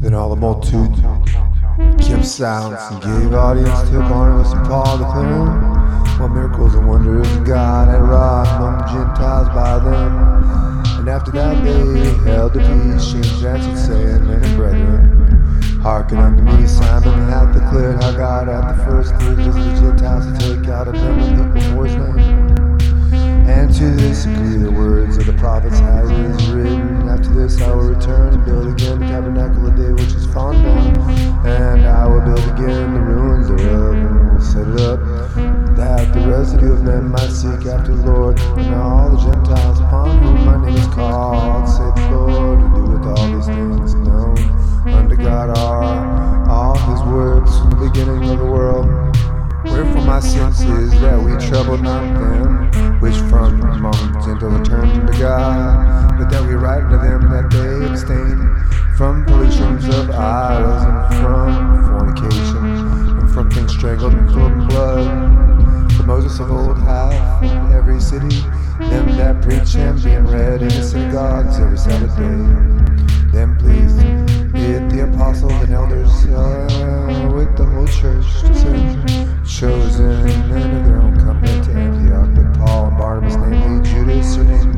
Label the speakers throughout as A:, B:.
A: Then all the multitude kept silence and gave audience to Barnabas and Paul, declaring what miracles and wonders God had wrought among the Gentiles by them. And after that they held the peace, James answered, saying, Men and brethren, hearken unto me. Simeon hath declared how God at the first visit the Gentiles to take out of them the people for his name. And to this agree the words of the prophets as it is written. After this I will return build the residue of men might seek after the Lord. And all the Gentiles upon whom my name is called, saith the Lord, who doeth all these things known unto God are all his works from the beginning of the world. Wherefore my sense is that we trouble not them which from among the Gentiles turn to God, but that we write unto them that they abstain from pollutions of idols and from fornication and from things strangled and of old hath in every city them that preach him being read in the synagogues every Sabbath day. Them pleased it the apostles and elders uh, with the whole church to send chosen men of their own company to Antioch with Paul and Barnabas, namely Judas, surnamed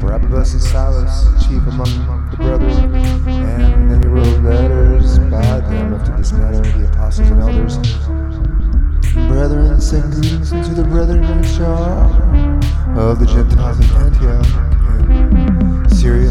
A: Barsabas and Silas, chief among the brethren. And then he wrote letters by them after this matter, the apostles and elders. Brethren, greetings unto the brethren in Shaw of the Gentiles in Antioch. And Syria,